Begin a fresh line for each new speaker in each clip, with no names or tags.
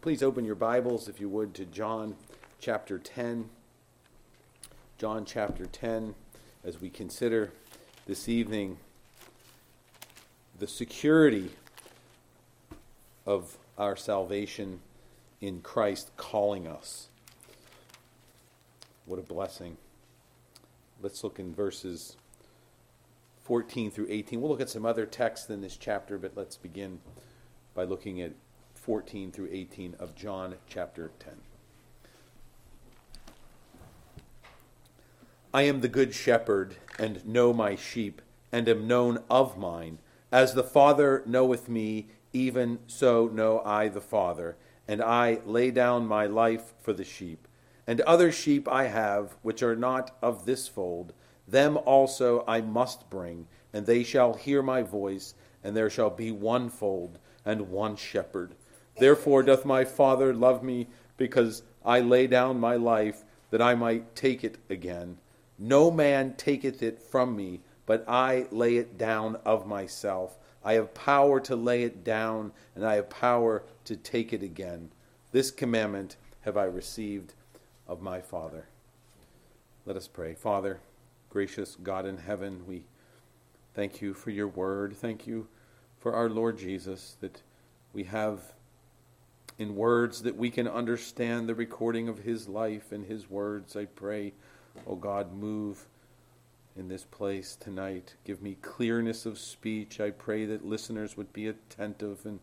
Please open your Bibles, if you would, to John chapter 10. John chapter 10, as we consider this evening the security of our salvation in Christ calling us. What a blessing. Let's look in verses 14 through 18. We'll look at some other texts in this chapter, but let's begin by looking at 14 through 18 of John chapter 10. I am the good shepherd, and know my sheep, and am known of mine. As the Father knoweth me, even so know I the Father, and I lay down my life for the sheep. And other sheep I have, which are not of this fold, them also I must bring, and they shall hear my voice, and there shall be one fold and one shepherd. Therefore doth my Father love me, because I lay down my life, that I might take it again. No man taketh it from me, but I lay it down of myself. I have power to lay it down, and I have power to take it again. This commandment have I received of my Father. Let us pray. Father, gracious God in heaven, we thank you for your word. Thank you for our Lord Jesus, that we have in words that we can understand the recording of his life and his words. I pray, oh God, move in this place tonight. Give me clearness of speech. I pray that listeners would be attentive and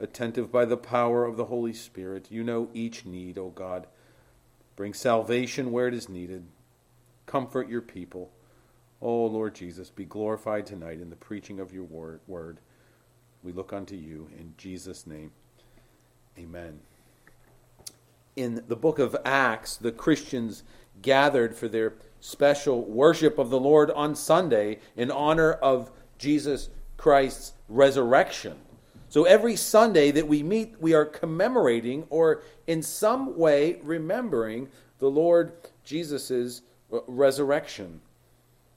attentive by the power of the Holy Spirit. You know each need, O oh God. Bring salvation where it is needed. Comfort your people. Oh, Lord Jesus, be glorified tonight in the preaching of your word. We look unto you in Jesus' name. Amen. In the book of Acts, the Christians gathered for their special worship of the Lord on Sunday in honor of Jesus Christ's resurrection. So every Sunday that we meet, we are commemorating or in some way remembering the Lord Jesus' resurrection.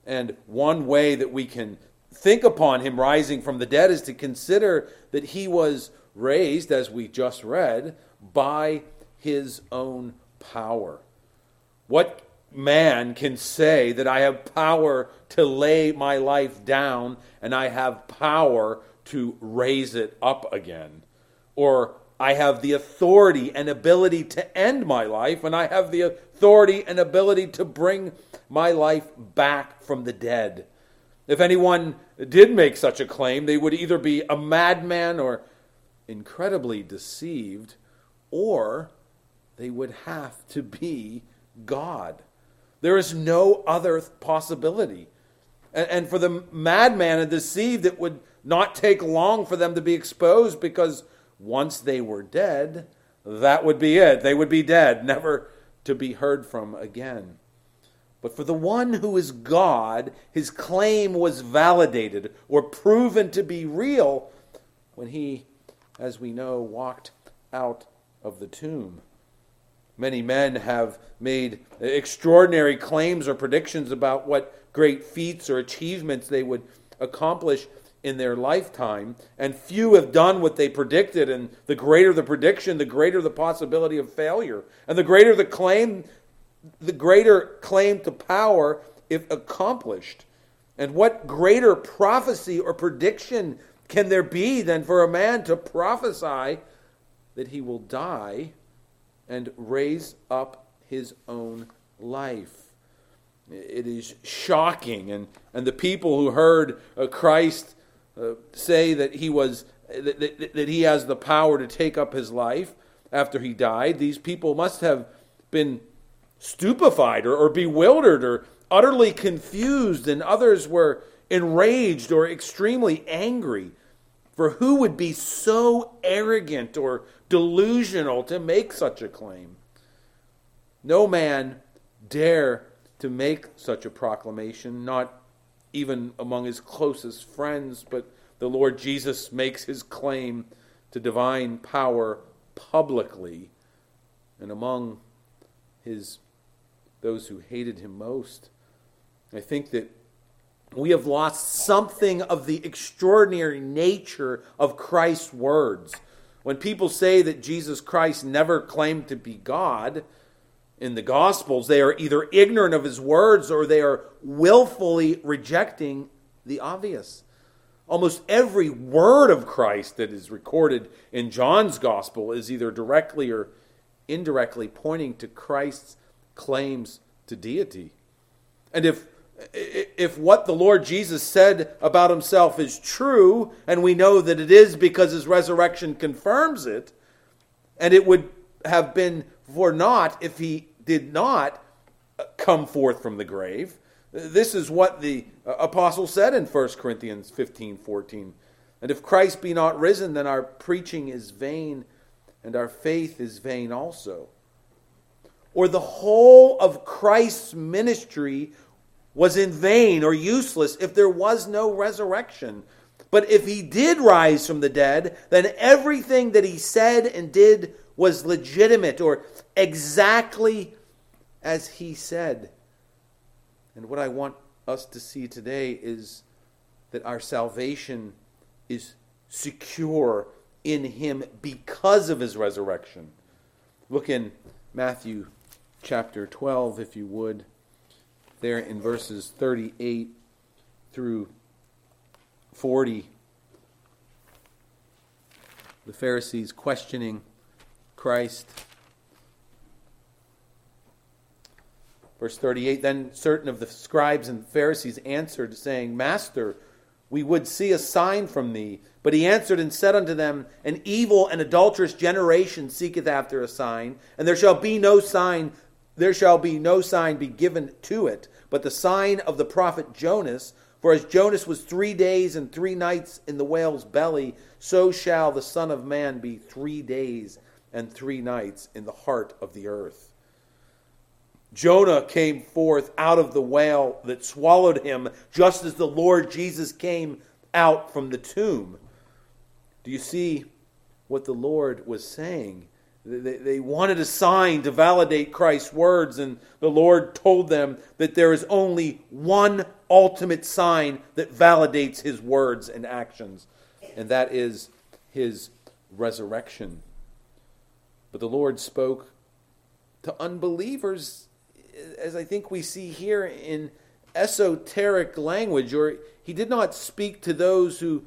And one way that we can think upon him rising from the dead is to consider that he was raised, as we just read, by his own power. What man can say that I have power to lay my life down and I have power to raise it up again? Or I have the authority and ability to end my life, and I have the authority and ability to bring my life back from the dead. If anyone did make such a claim, they would either be a madman or incredibly deceived, or they would have to be God. There is no other possibility. And, and for the madman and deceived, it would not take long for them to be exposed because once they were dead, that would be it. They would be dead, never to be heard from again. But for the one who is God, his claim was validated or proven to be real when he as we know, walked out of the tomb. Many men have made extraordinary claims or predictions about what great feats or achievements they would accomplish in their lifetime, and few have done what they predicted. And the greater the prediction, the greater the possibility of failure. And the greater the claim, the greater claim to power if accomplished. And what greater prophecy or prediction can there be then for a man to prophesy that he will die and raise up his own life? It is shocking. And, and the people who heard uh, Christ uh, say that he was that, that, that he has the power to take up his life after he died, these people must have been stupefied or, or bewildered or utterly confused, and others were enraged or extremely angry. For who would be so arrogant or delusional to make such a claim? No man dare to make such a proclamation, not even among his closest friends, but the Lord Jesus makes his claim to divine power publicly and among his those who hated him most. I think that we have lost something of the extraordinary nature of Christ's words. when people say that Jesus Christ never claimed to be God in the Gospels, they are either ignorant of his words or they are willfully rejecting the obvious. Almost every word of Christ that is recorded in John's Gospel is either directly or indirectly pointing to Christ's claims to deity. And if if what the Lord Jesus said about himself is true, and we know that it is because his resurrection confirms it, and it would have been for naught if he did not uh, come forth from the grave. This is what the uh, apostle said in 1 Corinthians 15 14. And if Christ be not risen, then our preaching is vain, and our faith is vain also. Or the whole of Christ's ministry was in vain or useless if there was no resurrection. But if he did rise from the dead, then everything that he said and did was legitimate or exactly as he said. And what I want us to see today is that our salvation is secure in him because of his resurrection. Look in Matthew chapter 12, if you would there in verses 38 through 40. The Pharisees questioning Christ. Verse 38 Then certain of the scribes and Pharisees answered, saying, Master, we would see a sign from thee. But he answered and said unto them, An evil and adulterous generation seeketh after a sign, and there shall be no sign there shall be no sign be given to it, but the sign of the prophet Jonas. For as Jonas was three days and three nights in the whale's belly, so shall the Son of Man be three days and three nights in the heart of the earth. Jonah came forth out of the whale that swallowed him, just as the Lord Jesus came out from the tomb. Do you see what the Lord was saying? They, they wanted a sign to validate Christ's words, and the Lord told them that there is only one ultimate sign that validates his words and actions, and that is his resurrection. But the Lord spoke to unbelievers, as I think we see here in esoteric language, or he did not speak to those who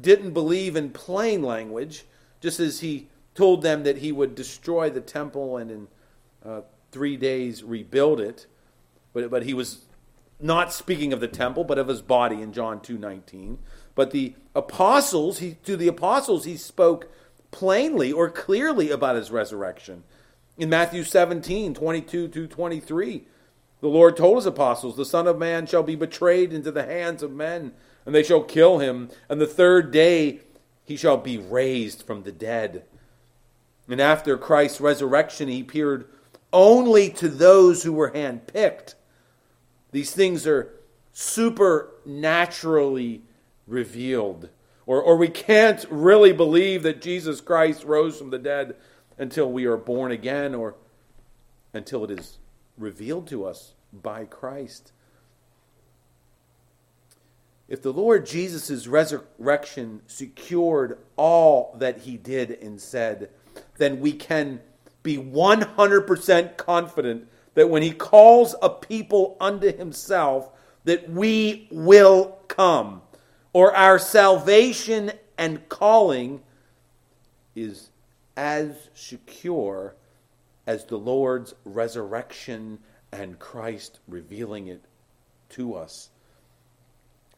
didn't believe in plain language, just as he told them that he would destroy the temple and in uh, three days rebuild it. But, but he was not speaking of the temple, but of his body in John 2.19. But the apostles, he, to the apostles, he spoke plainly or clearly about his resurrection. In Matthew 17, 22 to 23, the Lord told his apostles, The Son of Man shall be betrayed into the hands of men, and they shall kill him, and the third day he shall be raised from the dead. And after Christ's resurrection, he appeared only to those who were handpicked. These things are supernaturally revealed. Or, or we can't really believe that Jesus Christ rose from the dead until we are born again or until it is revealed to us by Christ. If the Lord Jesus' resurrection secured all that he did and said, then we can be 100% confident that when he calls a people unto himself, that we will come, or our salvation and calling is as secure as the Lord's resurrection and Christ revealing it to us.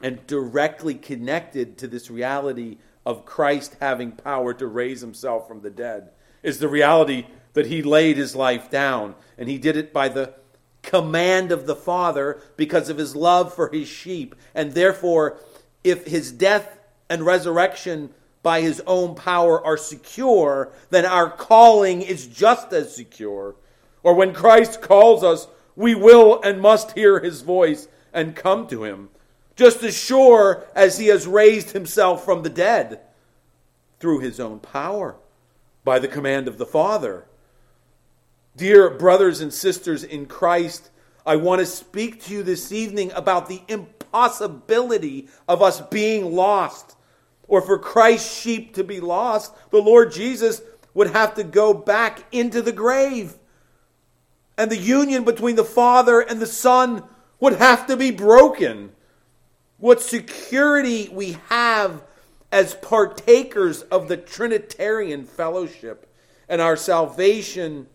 And directly connected to this reality of Christ having power to raise himself from the dead is the reality that he laid his life down. And he did it by the command of the Father because of his love for his sheep. And therefore, if his death and resurrection by his own power are secure, then our calling is just as secure. Or when Christ calls us, we will and must hear his voice and come to him, just as sure as he has raised himself from the dead through his own power by the command of the Father. Dear brothers and sisters in Christ, I want to speak to you this evening about the impossibility of us being lost or for Christ's sheep to be lost, the Lord Jesus would have to go back into the grave. And the union between the Father and the Son would have to be broken. What security we have as partakers of the Trinitarian fellowship and our salvation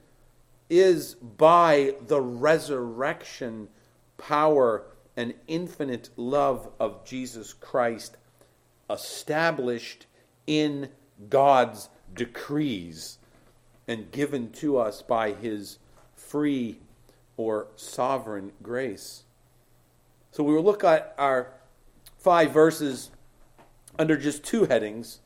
is by the resurrection power and infinite love of Jesus Christ established in God's decrees and given to us by his free or sovereign grace. So we will look at our five verses under just two headings.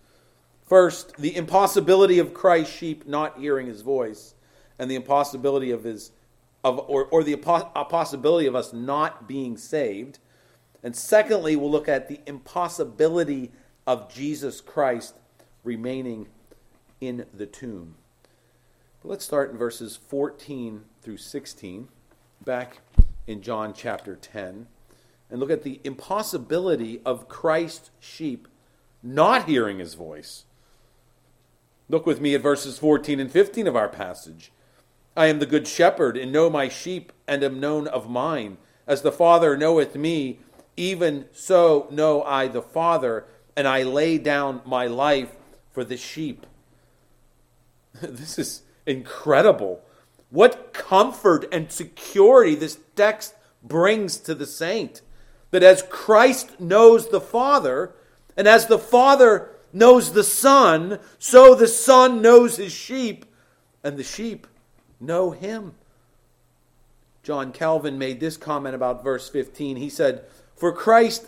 First, the impossibility of Christ's sheep not hearing his voice, and the impossibility of his of or, or the possibility of us not being saved. And secondly, we'll look at the impossibility of Jesus Christ remaining in the tomb. But let's start in verses 14 through 16, back in John chapter 10, and look at the impossibility of Christ's sheep not hearing his voice. Look with me at verses 14 and 15 of our passage. I am the good shepherd, and know my sheep, and am known of mine. As the Father knoweth me, even so know I the Father, and I lay down my life for the sheep. this is incredible. What comfort and security this text brings to the saint. That as Christ knows the Father, and as the Father knows the Son, so the Son knows his sheep, and the sheep know him. John Calvin made this comment about verse 15. He said, For Christ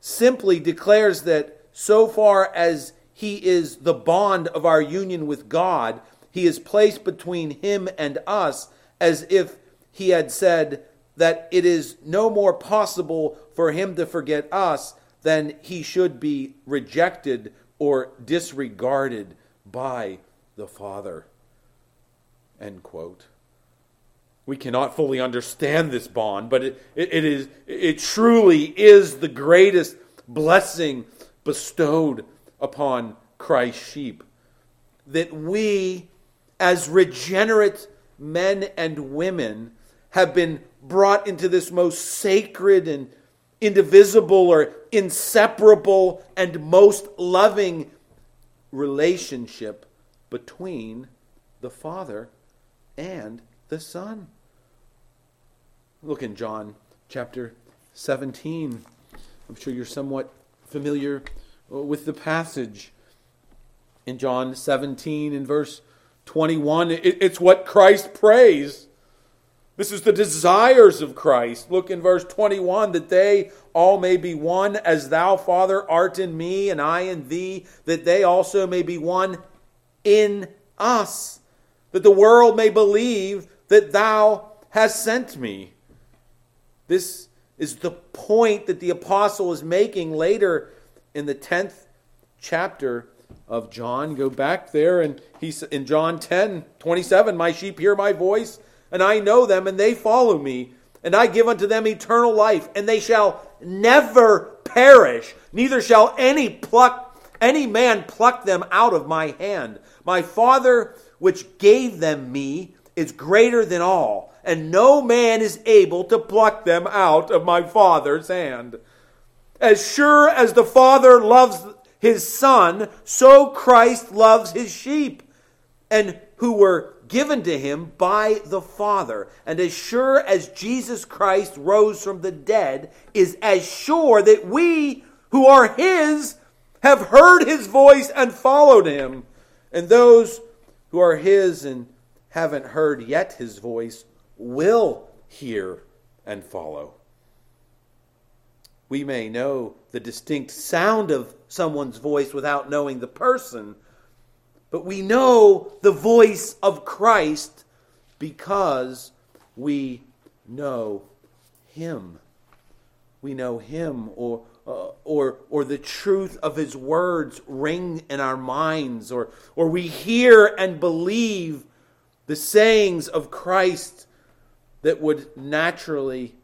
simply declares that so far as he is the bond of our union with God, he is placed between him and us as if he had said that it is no more possible for him to forget us then he should be rejected or disregarded by the Father. End quote. We cannot fully understand this bond, but it, it, it, is, it truly is the greatest blessing bestowed upon Christ's sheep. That we, as regenerate men and women, have been brought into this most sacred and indivisible or inseparable and most loving relationship between the Father and the Son. Look in John chapter 17. I'm sure you're somewhat familiar uh, with the passage. In John 17, in verse 21, it's what Christ prays this is the desires of Christ. Look in verse 21 that they all may be one, as thou, Father, art in me, and I in thee, that they also may be one in us, that the world may believe that thou hast sent me. This is the point that the apostle is making later in the 10th chapter of John. Go back there, and he's in John 10 27, My sheep hear my voice and I know them, and they follow me. And I give unto them eternal life, and they shall never perish, neither shall any pluck any man pluck them out of my hand. My Father which gave them me is greater than all, and no man is able to pluck them out of my Father's hand. As sure as the Father loves his Son, so Christ loves his sheep, and who were given to him by the Father. And as sure as Jesus Christ rose from the dead, is as sure that we who are his have heard his voice and followed him. And those who are his and haven't heard yet his voice will hear and follow. We may know the distinct sound of someone's voice without knowing the person but we know the voice of Christ because we know him. We know him or uh, or or the truth of his words ring in our minds or or we hear and believe the sayings of Christ that would naturally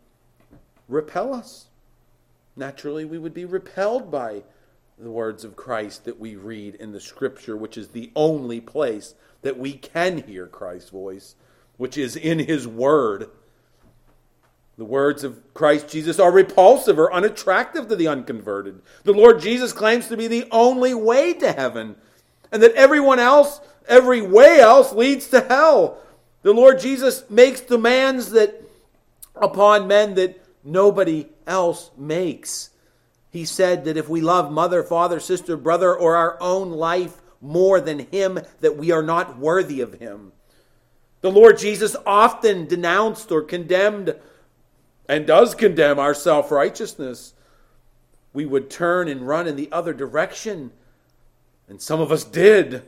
repel us. Naturally we would be repelled by the words of Christ that we read in the Scripture, which is the only place that we can hear Christ's voice, which is in His Word. The words of Christ Jesus are repulsive or unattractive to the unconverted. The Lord Jesus claims to be the only way to heaven, and that everyone else, every way else, leads to hell. The Lord Jesus makes demands that upon men that nobody else makes. He said that if we love mother, father, sister, brother, or our own life more than him, that we are not worthy of him. The Lord Jesus often denounced or condemned and does condemn our self righteousness. We would turn and run in the other direction. And some of us did.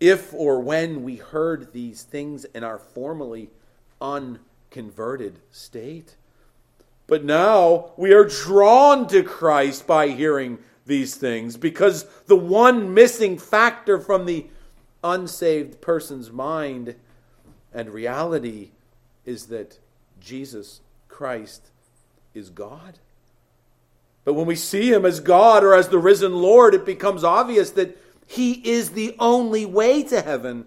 If or when we heard these things in our formerly unconverted state. But now we are drawn to Christ by hearing these things because the one missing factor from the unsaved person's mind and reality is that Jesus Christ is God. But when we see him as God or as the risen Lord, it becomes obvious that he is the only way to heaven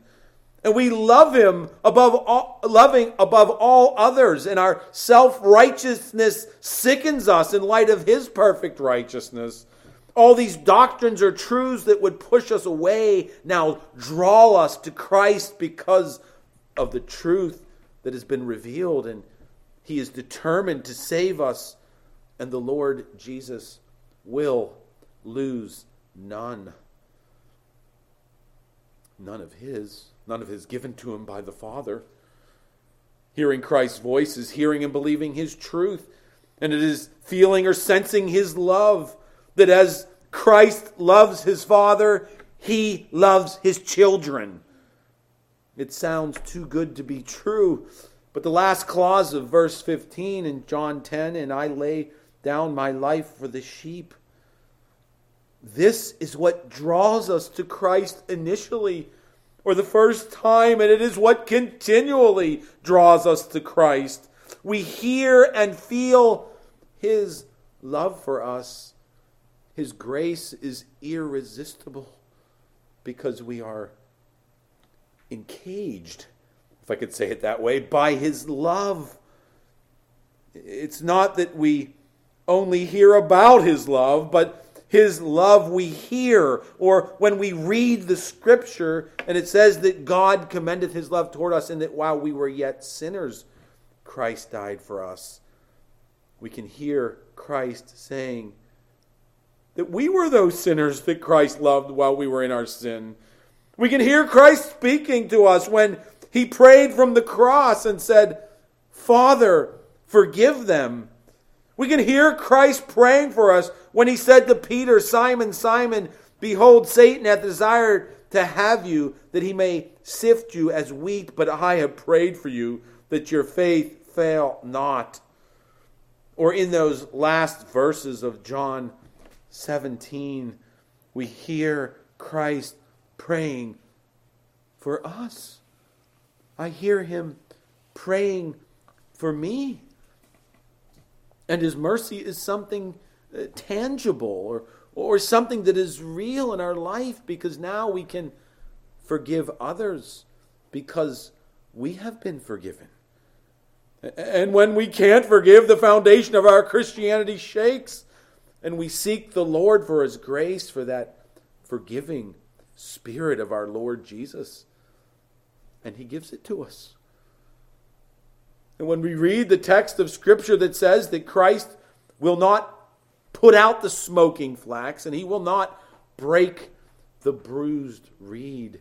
and we love him above all, loving above all others. And our self-righteousness sickens us in light of his perfect righteousness. All these doctrines or truths that would push us away now draw us to Christ because of the truth that has been revealed. And he is determined to save us. And the Lord Jesus will lose none. None of his none of his given to him by the Father. Hearing Christ's voice is hearing and believing his truth, and it is feeling or sensing his love. That as Christ loves his Father, he loves his children. It sounds too good to be true. But the last clause of verse 15 in John 10 and I lay down my life for the sheep. This is what draws us to Christ initially or the first time, and it is what continually draws us to Christ. We hear and feel His love for us. His grace is irresistible because we are encaged, if I could say it that way, by His love. It's not that we only hear about His love, but his love we hear, or when we read the scripture and it says that God commendeth his love toward us and that while we were yet sinners, Christ died for us. We can hear Christ saying that we were those sinners that Christ loved while we were in our sin. We can hear Christ speaking to us when he prayed from the cross and said, Father, forgive them we can hear Christ praying for us when he said to Peter, Simon, Simon, behold, Satan hath desired to have you, that he may sift you as wheat, but I have prayed for you that your faith fail not. Or in those last verses of John 17, we hear Christ praying for us. I hear him praying for me. And his mercy is something Uh, tangible or, or something that is real in our life because now we can forgive others because we have been forgiven. And when we can't forgive, the foundation of our Christianity shakes, and we seek the Lord for His grace, for that forgiving spirit of our Lord Jesus. And He gives it to us. And when we read the text of Scripture that says that Christ will not put out the smoking flax and he will not break the bruised reed,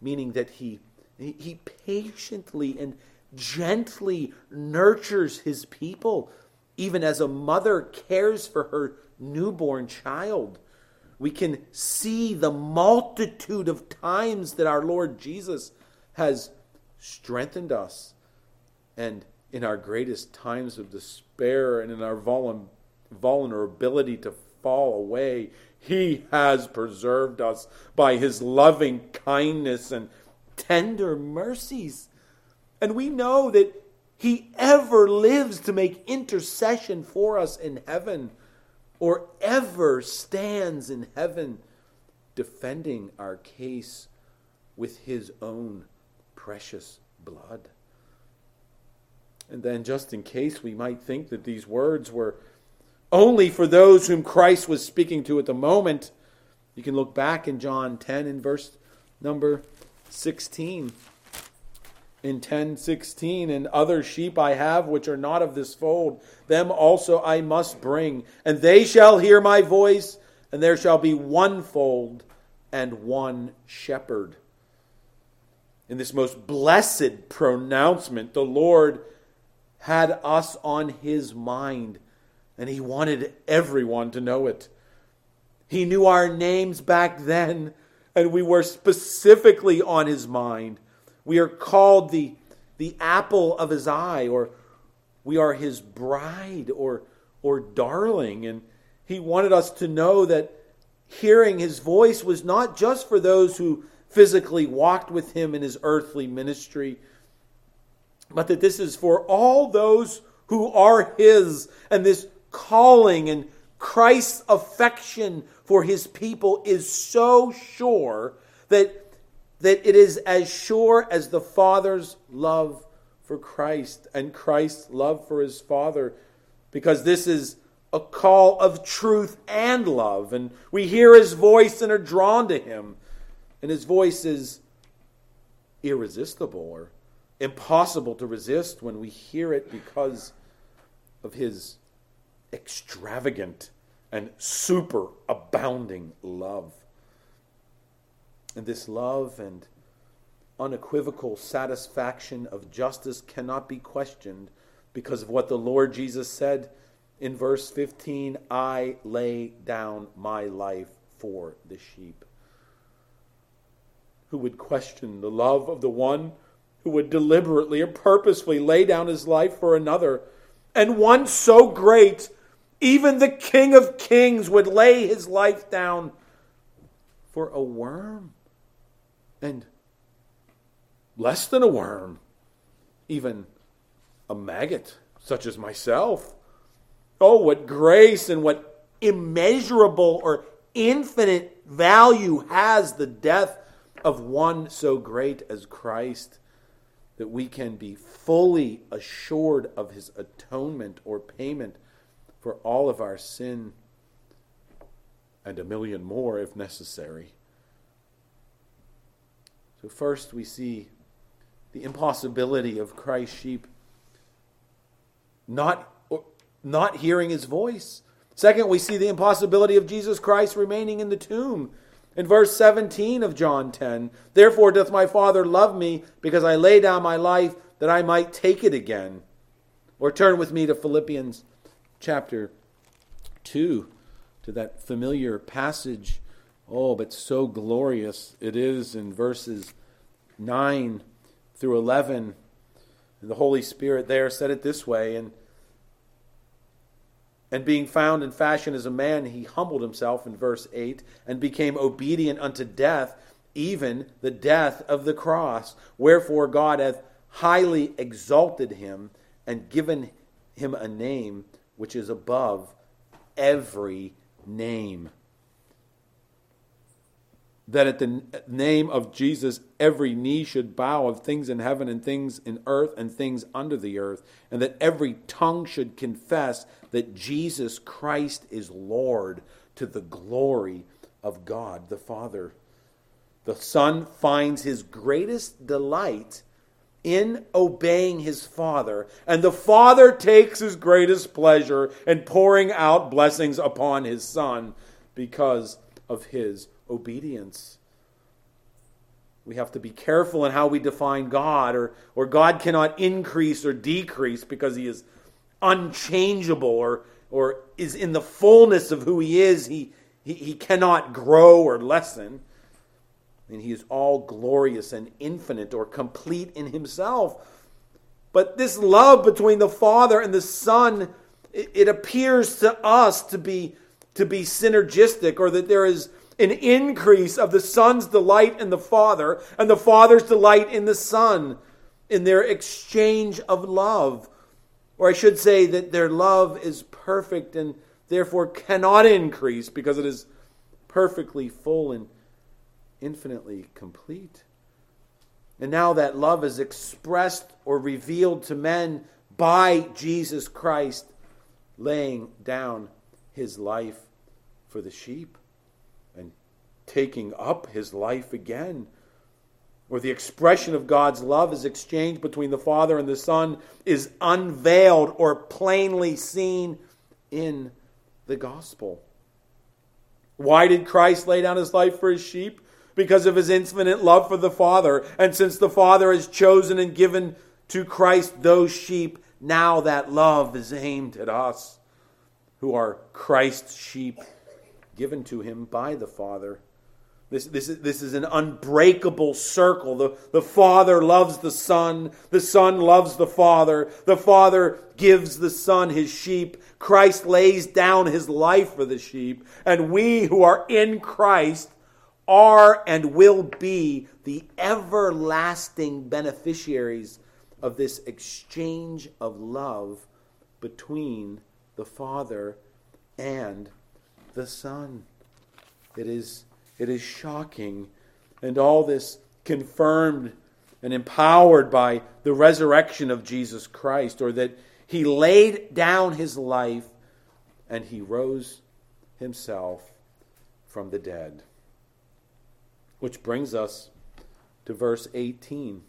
meaning that he, he patiently and gently nurtures his people, even as a mother cares for her newborn child. We can see the multitude of times that our Lord Jesus has strengthened us and in our greatest times of despair and in our vulnerability to fall away, He has preserved us by His loving kindness and tender mercies. And we know that He ever lives to make intercession for us in heaven. or ever stands in heaven defending our case with his own precious blood. And then, just in case we might think that these words were only for those whom Christ was speaking to at the moment, you can look back in John 10 in verse number 16. In 10:16 and other sheep I have which are not of this fold them also I must bring and they shall hear my voice and there shall be one fold and one shepherd. In this most blessed pronouncement the Lord had us on his mind, and he wanted everyone to know it. He knew our names back then, and we were specifically on his mind. We are called the, the apple of his eye, or we are his bride or, or darling. And he wanted us to know that hearing his voice was not just for those who physically walked with him in his earthly ministry but that this is for all those who are His, and this calling and Christ's affection for His people is so sure that, that it is as sure as the Father's love for Christ and Christ's love for His Father, because this is a call of truth and love. And we hear His voice and are drawn to Him. And His voice is irresistible or impossible to resist when we hear it because of his extravagant and super abounding love. And this love and unequivocal satisfaction of justice cannot be questioned because of what the Lord Jesus said in verse 15 I lay down my life for the sheep. Who would question the love of the one who would deliberately or purposefully lay down his life for another, and one so great, even the King of Kings would lay his life down for a worm, and less than a worm, even a maggot such as myself. Oh, what grace and what immeasurable or infinite value has the death of one so great as Christ that we can be fully assured of his atonement or payment for all of our sin and a million more if necessary. So, first, we see the impossibility of Christ's sheep not, not hearing his voice. Second, we see the impossibility of Jesus Christ remaining in the tomb. In verse 17 of John 10, therefore doth my Father love me, because I lay down my life that I might take it again. Or turn with me to Philippians chapter 2, to that familiar passage. Oh, but so glorious it is in verses 9 through 11. And the Holy Spirit there said it this way, and and being found in fashion as a man, he humbled himself in verse 8 and became obedient unto death, even the death of the cross. Wherefore God hath highly exalted him and given him a name which is above every name that at the name of Jesus every knee should bow of things in heaven and things in earth and things under the earth, and that every tongue should confess that Jesus Christ is Lord to the glory of God the Father. The Son finds his greatest delight in obeying his Father, and the Father takes his greatest pleasure in pouring out blessings upon his Son because of his obedience. We have to be careful in how we define God, or, or God cannot increase or decrease because he is unchangeable or, or is in the fullness of who he is. He, he, he cannot grow or lessen. And he is all glorious and infinite or complete in himself. But this love between the Father and the Son, it, it appears to us to be, to be synergistic, or that there is an increase of the Son's delight in the Father and the Father's delight in the Son in their exchange of love. Or I should say that their love is perfect and therefore cannot increase because it is perfectly full and infinitely complete. And now that love is expressed or revealed to men by Jesus Christ laying down his life for the sheep and taking up his life again. Or the expression of God's love is exchanged between the Father and the Son is unveiled or plainly seen in the gospel. Why did Christ lay down his life for his sheep? Because of his infinite love for the Father. And since the Father has chosen and given to Christ those sheep, now that love is aimed at us, who are Christ's sheep, given to him by the Father. This, this, is, this is an unbreakable circle. The, the Father loves the Son. The Son loves the Father. The Father gives the Son his sheep. Christ lays down his life for the sheep. And we who are in Christ are and will be the everlasting beneficiaries of this exchange of love between the Father and the Son. It is it is shocking. And all this confirmed and empowered by the resurrection of Jesus Christ, or that he laid down his life and he rose himself from the dead. Which brings us to verse 18.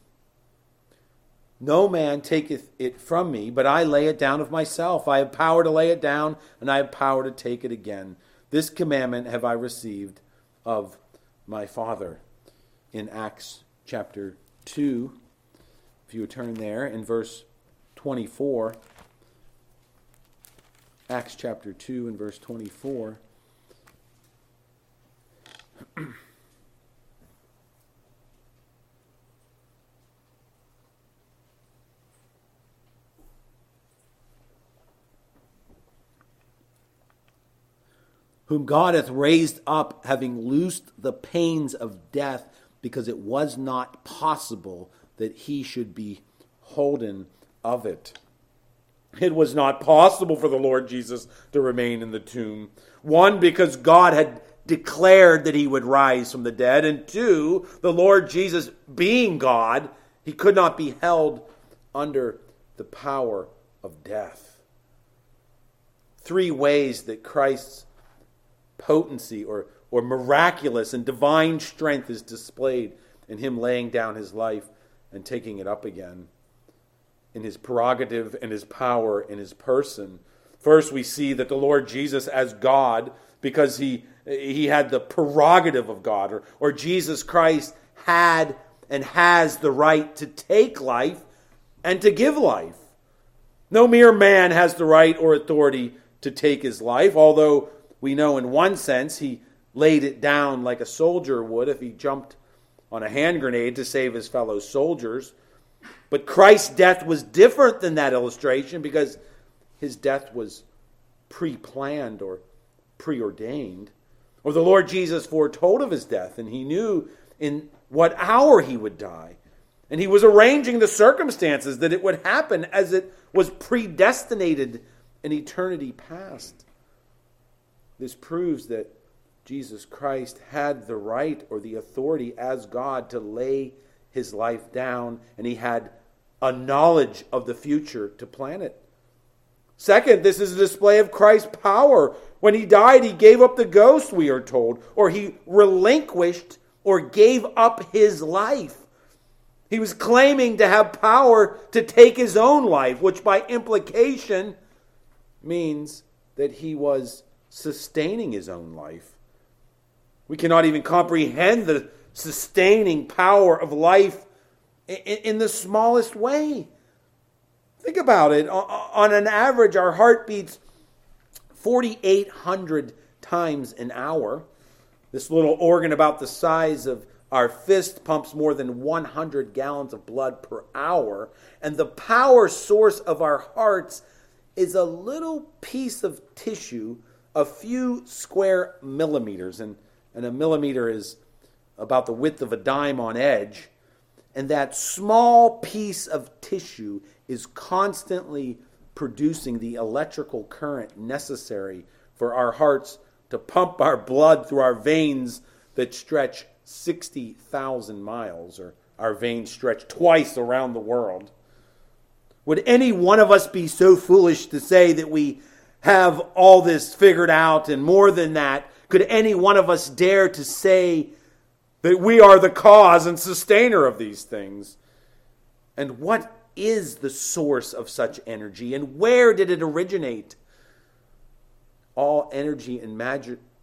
No man taketh it from me, but I lay it down of myself. I have power to lay it down, and I have power to take it again. This commandment have I received of my Father. In Acts chapter 2, if you turn there, in verse 24, Acts chapter 2 and verse 24. whom God hath raised up, having loosed the pains of death, because it was not possible that he should be holden of it. It was not possible for the Lord Jesus to remain in the tomb. One, because God had declared that he would rise from the dead. And two, the Lord Jesus, being God, he could not be held under the power of death. Three ways that Christ's potency or, or miraculous and divine strength is displayed in him laying down his life and taking it up again, in his prerogative and his power in his person. First, we see that the Lord Jesus, as God, because he, he had the prerogative of God, or, or Jesus Christ had and has the right to take life and to give life. No mere man has the right or authority to take his life, although we know in one sense he laid it down like a soldier would if he jumped on a hand grenade to save his fellow soldiers. But Christ's death was different than that illustration because his death was pre planned or preordained. Or the Lord Jesus foretold of his death, and he knew in what hour he would die. And he was arranging the circumstances that it would happen as it was predestinated in eternity past. This proves that Jesus Christ had the right or the authority as God to lay his life down, and he had a knowledge of the future to plan it. Second, this is a display of Christ's power. When he died, he gave up the ghost, we are told, or he relinquished or gave up his life. He was claiming to have power to take his own life, which by implication means that he was sustaining his own life. We cannot even comprehend the sustaining power of life in, in the smallest way. Think about it. On an average, our heart beats 4,800 times an hour. This little organ, about the size of our fist, pumps more than 100 gallons of blood per hour. And the power source of our hearts is a little piece of tissue a few square millimeters, and, and a millimeter is about the width of a dime on edge. And that small piece of tissue is constantly producing the electrical current necessary for our hearts to pump our blood through our veins that stretch 60,000 miles, or our veins stretch twice around the world. Would any one of us be so foolish to say that we have all this figured out and more than that? Could any one of us dare to say that we are the cause and sustainer of these things? And what is the source of such energy and where did it originate? All energy and,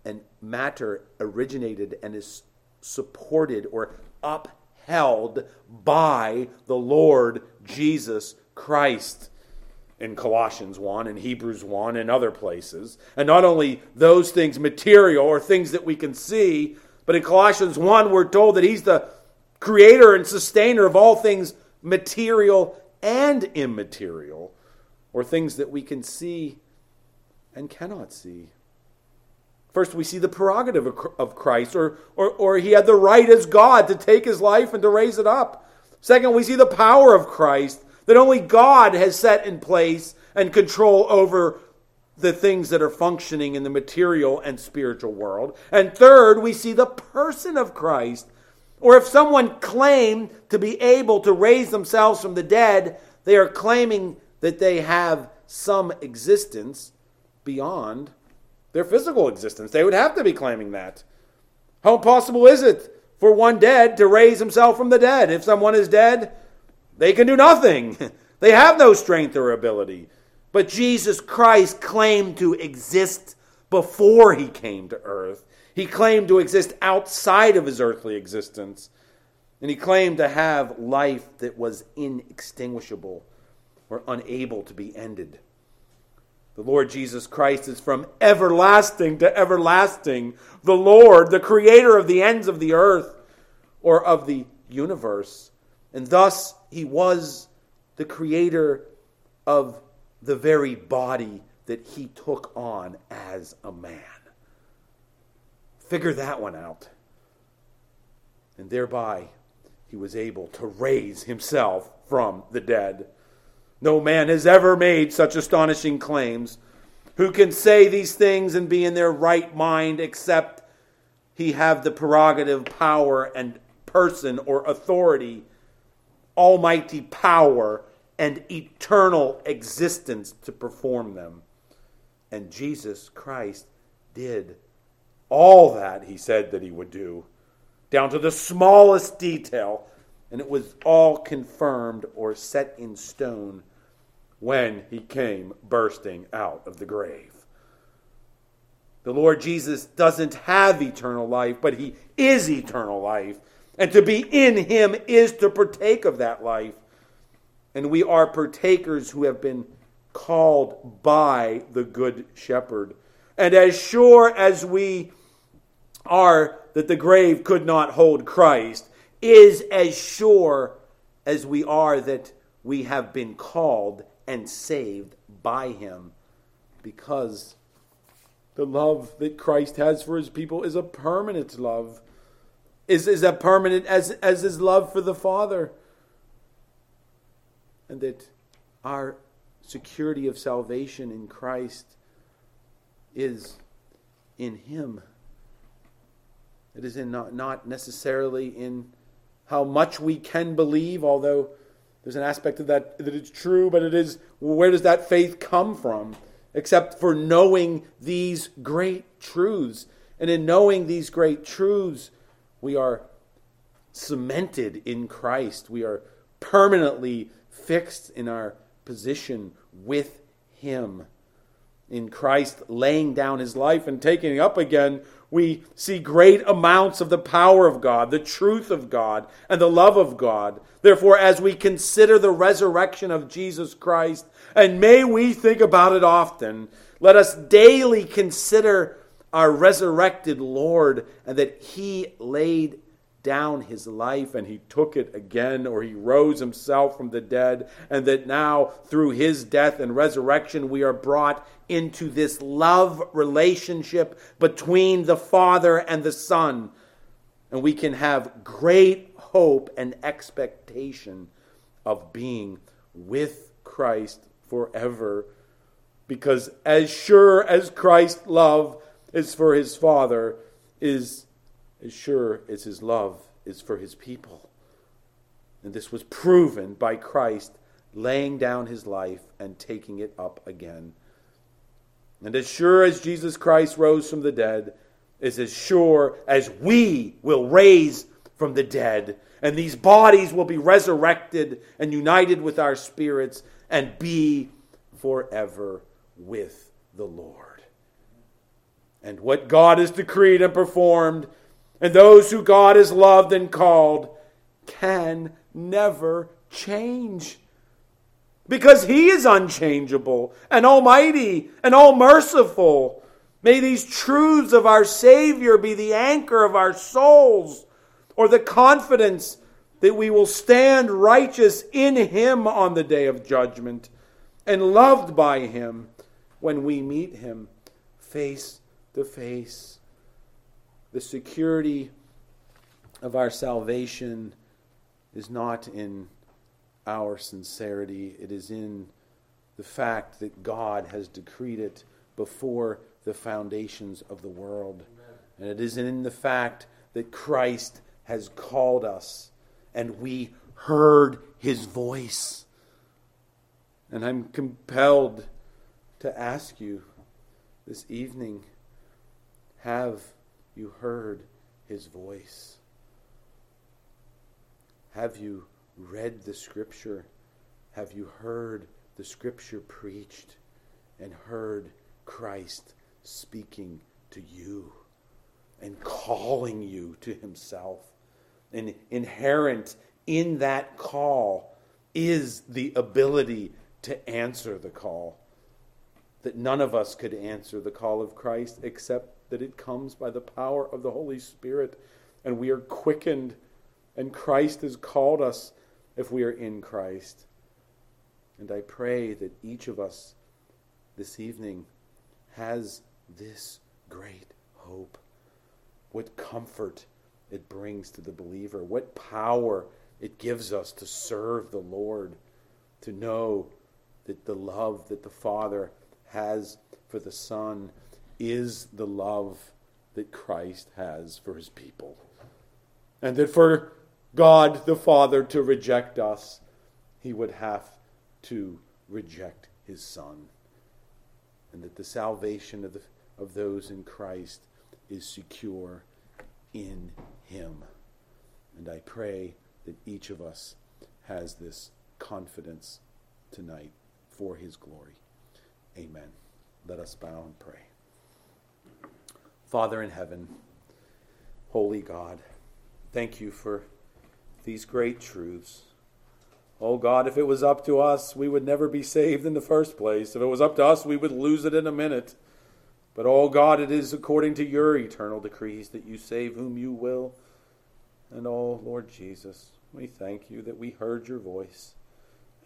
and matter originated and is supported or upheld by the Lord Jesus Christ in Colossians 1 and Hebrews 1 and other places. And not only those things material or things that we can see, but in Colossians 1 we're told that he's the creator and sustainer of all things material and immaterial, or things that we can see and cannot see. First, we see the prerogative of Christ, or, or, or he had the right as God to take his life and to raise it up. Second, we see the power of Christ that only God has set in place and control over the things that are functioning in the material and spiritual world. And third, we see the person of Christ. Or if someone claimed to be able to raise themselves from the dead, they are claiming that they have some existence beyond their physical existence. They would have to be claiming that. How possible is it for one dead to raise himself from the dead? If someone is dead, they can do nothing. they have no strength or ability. But Jesus Christ claimed to exist before he came to earth. He claimed to exist outside of his earthly existence. And he claimed to have life that was inextinguishable or unable to be ended. The Lord Jesus Christ is from everlasting to everlasting. The Lord, the creator of the ends of the earth or of the universe. And thus, he was the creator of the very body that he took on as a man. Figure that one out. And thereby, he was able to raise himself from the dead. No man has ever made such astonishing claims. Who can say these things and be in their right mind except he have the prerogative, power, and person or authority, almighty power, and eternal existence to perform them? And Jesus Christ did all that he said that he would do, down to the smallest detail and it was all confirmed or set in stone when he came bursting out of the grave. The Lord Jesus doesn't have eternal life, but he is eternal life. And to be in him is to partake of that life. And we are partakers who have been called by the Good Shepherd. And as sure as we are that the grave could not hold Christ, is as sure as we are that we have been called and saved by him because the love that Christ has for his people is a permanent love is, is as permanent as, as his love for the Father. And that our security of salvation in Christ is in him. It is in not, not necessarily in how much we can believe, although there's an aspect of that that is true, but it is where does that faith come from? Except for knowing these great truths. And in knowing these great truths, we are cemented in Christ. We are permanently fixed in our position with Him. In Christ laying down His life and taking up again, we see great amounts of the power of God, the truth of God, and the love of God. Therefore, as we consider the resurrection of Jesus Christ, and may we think about it often, let us daily consider our resurrected Lord and that He laid down his life and he took it again, or he rose himself from the dead, and that now through his death and resurrection we are brought into this love relationship between the Father and the Son. And we can have great hope and expectation of being with Christ forever Because as sure as Christ's love is for his Father, is as sure as his love is for his people. And this was proven by Christ laying down his life and taking it up again. And as sure as Jesus Christ rose from the dead, is as sure as we will raise from the dead. And these bodies will be resurrected and united with our spirits and be forever with the Lord. And what God has decreed and performed, and those who God has loved and called, can never change. Because He is unchangeable and almighty and all merciful. May these truths of our Savior be the anchor of our souls, or the confidence that we will stand righteous in Him on the day of judgment and loved by Him when we meet Him face to face. The security of our salvation is not in our sincerity, it is in the fact that God has decreed it before the foundations of the world. Amen. And it is in the fact that Christ has called us and we heard his voice. And I'm compelled to ask you this evening have you heard his voice? Have you read the scripture? Have you heard the scripture preached and heard Christ speaking to you and calling you to himself. And inherent in that call is the ability to answer the call. That none of us could answer the call of Christ except that it comes by the power of the Holy Spirit and we are quickened and Christ has called us if we are in Christ. And I pray that each of us this evening has this great hope. What comfort it brings to the believer. What power it gives us to serve the Lord, to know that the love that the Father has for the Son is the love that Christ has for his people. And that for God the Father to reject us, he would have to reject his Son. And that the salvation of the of those in Christ is secure in Him. And I pray that each of us has this confidence tonight for His glory. Amen. Let us bow and pray. Father in heaven, holy God, thank you for these great truths. Oh God, if it was up to us, we would never be saved in the first place. If it was up to us, we would lose it in a minute. But, oh God, it is according to your eternal decrees that you save whom you will. And, oh Lord Jesus, we thank you that we heard your voice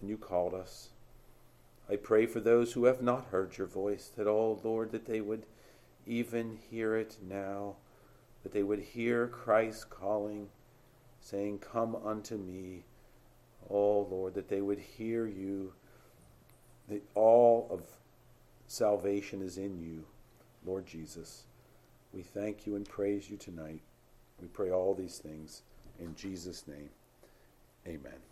and you called us. I pray for those who have not heard your voice, that, oh Lord, that they would even hear it now, that they would hear Christ calling, saying, Come unto me. O Lord, that they would hear you, that all of salvation is in you. Lord Jesus, we thank you and praise you tonight. We pray all these things in Jesus' name. Amen.